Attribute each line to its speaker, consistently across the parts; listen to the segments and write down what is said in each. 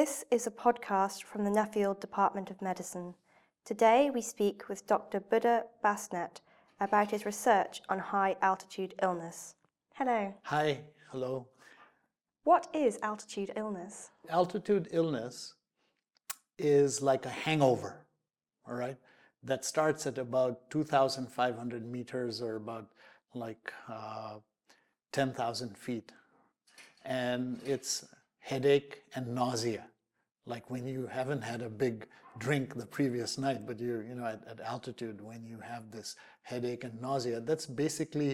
Speaker 1: This is a podcast from the Nuffield Department of Medicine. Today we speak with Dr. Buddha Basnyat about his research on high altitude illness. Hello.
Speaker 2: Hi, hello.
Speaker 1: What is altitude illness?
Speaker 2: Altitude illness is like a hangover, all right, that starts at about 2,500 meters or about like uh, 10,000 feet. And it's headache and nausea, like when you haven't had a big drink the previous night, but you're, you know, at, at altitude when you have this headache and nausea. That's basically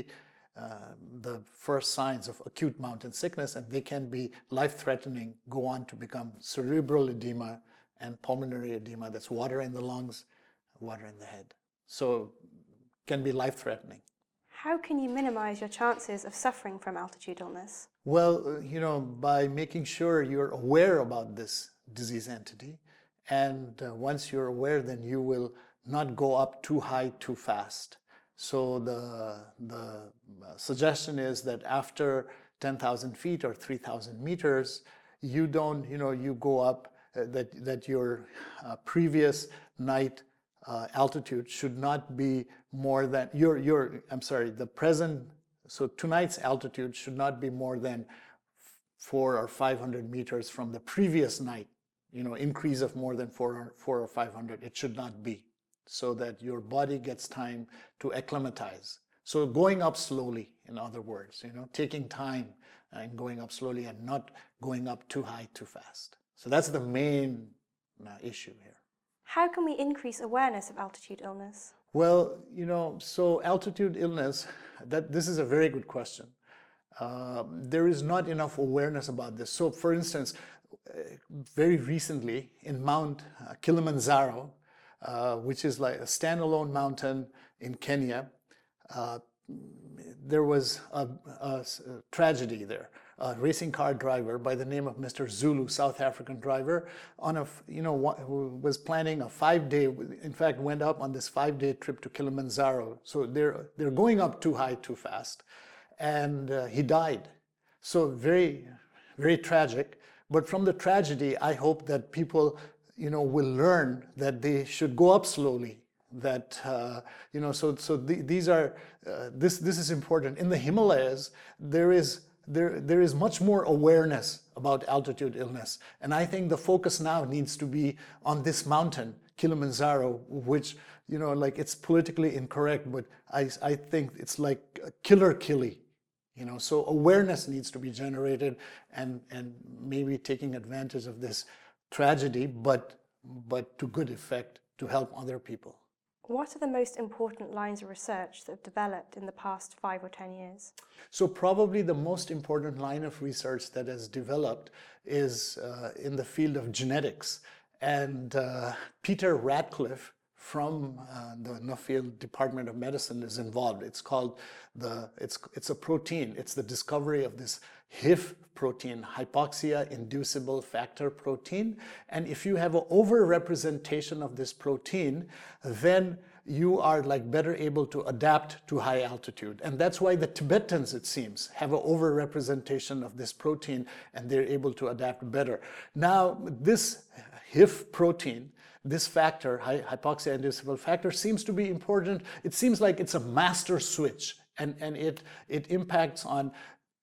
Speaker 2: uh, the first signs of acute mountain sickness, and they can be life-threatening, go on to become cerebral edema and pulmonary edema. That's water in the lungs, water in the head. So can be life-threatening.
Speaker 1: How can you minimize your chances of suffering from altitude illness?
Speaker 2: Well, uh, you know, by making sure you're aware about this disease entity, and uh, once you're aware, then you will not go up too high too fast. So the, the uh, suggestion is that after 10,000 feet or 3,000 meters, you don't, you know, you go up, uh, that, that your uh, previous night uh, altitude should not be more than, your, your, I'm sorry, the present, so tonight's altitude should not be more than four or 500 meters from the previous night, you know, increase of more than four or, four or 500, it should not be so that your body gets time to acclimatize. So going up slowly, in other words, you know, taking time and going up slowly and not going up too high too fast. So that's the main uh, issue here.
Speaker 1: How can we increase awareness of altitude illness?
Speaker 2: Well, you know, so altitude illness, that this is a very good question. Uh, there is not enough awareness about this. So, for instance, uh, very recently in Mount uh, Kilimanjaro, uh, which is like a standalone mountain in Kenya, uh, there was a, a, a, tragedy there. A racing car driver by the name of Mr. Zulu, South African driver, on a you know who was planning a five-day. In fact, went up on this five-day trip to Kilimanjaro. So they're they're going up too high too fast, and uh, he died. So very very tragic. But from the tragedy, I hope that people you know, will learn that they should go up slowly. That uh, you know, so so the, these are uh, this this is important. In the Himalayas, there is there there is much more awareness about altitude illness, and I think the focus now needs to be on this mountain, Kilimanjaro, which you know, like it's politically incorrect, but I I think it's like a killer killy you know so awareness needs to be generated and and maybe taking advantage of this tragedy, but, but to good effect to help other people.
Speaker 1: What are the most important lines of research that have developed in the past five or 10 years?
Speaker 2: So, probably the most important line of research that has developed is uh, in the field of genetics. And uh, Peter Ratcliffe from uh, the Nuffield Department of Medicine is involved. It's called the, it's, it's a protein. It's the discovery of this HIF protein, hypoxia inducible factor protein. And if you have an overrepresentation of this protein, then you are like better able to adapt to high altitude. And that's why the Tibetans, it seems, have an overrepresentation of this protein and they're able to adapt better. Now, this HIF protein, this factor, hypoxia inducible factor, seems to be important. It seems like it's a master switch and, and it, it impacts on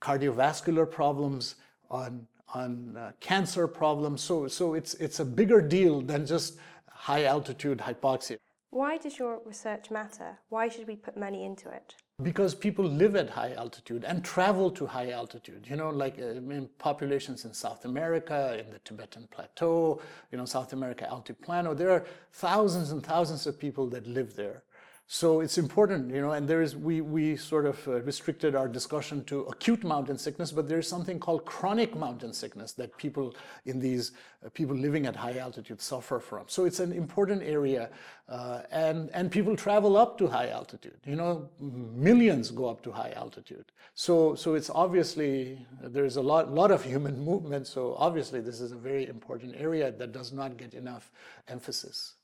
Speaker 2: cardiovascular problems, on, on uh, cancer problems. So, so it's, it's a bigger deal than just high altitude hypoxia.
Speaker 1: Why does your research matter? Why should we put money into it?
Speaker 2: Because people live at high altitude and travel to high altitude. You know, like uh, in populations in South America, in the Tibetan Plateau, you know, South America Altiplano, there are thousands and thousands of people that live there. So it's important, you know, and there is, we, we sort of uh, restricted our discussion to acute mountain sickness, but there's something called chronic mountain sickness that people in these, uh, people living at high altitude suffer from. So it's an important area, uh, and, and people travel up to high altitude, you know, millions go up to high altitude. So, so it's obviously, there's a lot, lot of human movement, so obviously this is a very important area that does not get enough emphasis.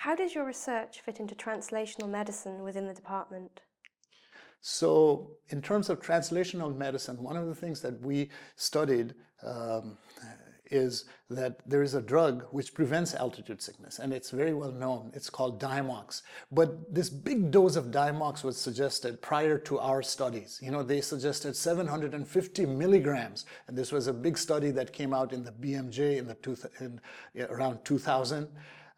Speaker 1: How does your research fit into translational medicine within the department?
Speaker 2: So, in terms of translational medicine, one of the things that we studied um, is that there is a drug which prevents altitude sickness, and it's very well known. It's called Diamox. But this big dose of Diamox was suggested prior to our studies. You know, they suggested 750 milligrams, and this was a big study that came out in the BMJ in the two, in, around 2000.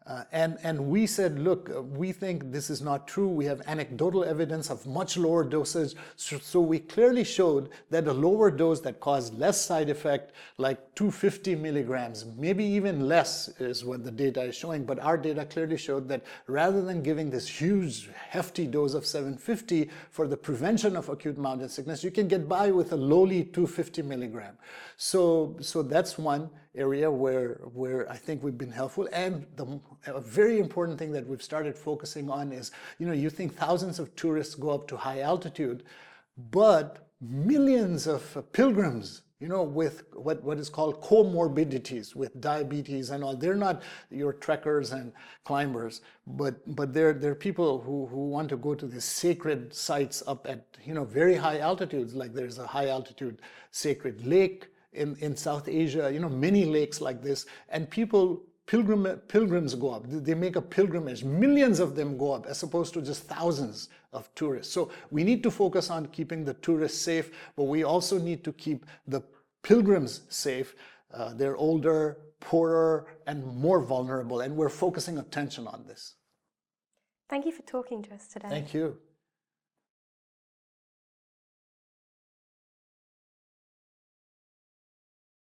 Speaker 2: Uh, and, and we said, look, uh, we think this is not true. We have anecdotal evidence of much lower dosage. So, so, we clearly showed that a lower dose that caused less side effect, like 250 milligrams, maybe even less is what the data is showing. But our data clearly showed that rather than giving this huge, hefty dose of 750 for the prevention of acute mountain sickness, you can get by with a lowly 250 milligram. So, so that's one area where, where I think we've been helpful. And the, a very important thing that we've started focusing on is, you know, you think thousands of tourists go up to high altitude, but millions of pilgrims you know, with what, what is called comorbidities, with diabetes and all. They're not your trekkers and climbers, but, but they're, they're people who, who want to go to these sacred sites up at, you know, very high altitudes, like there's a high altitude sacred lake in, in South Asia, you know, many lakes like this, and people pilgrim, pilgrims go up. They make a pilgrimage. Millions of them go up as opposed to just thousands of tourists. So we need to focus on keeping the tourists safe, but we also need to keep the pilgrims safe. Uh, they're older, poorer, and more vulnerable, and we're focusing attention on this.
Speaker 1: Thank you for talking to us today.
Speaker 2: Thank you.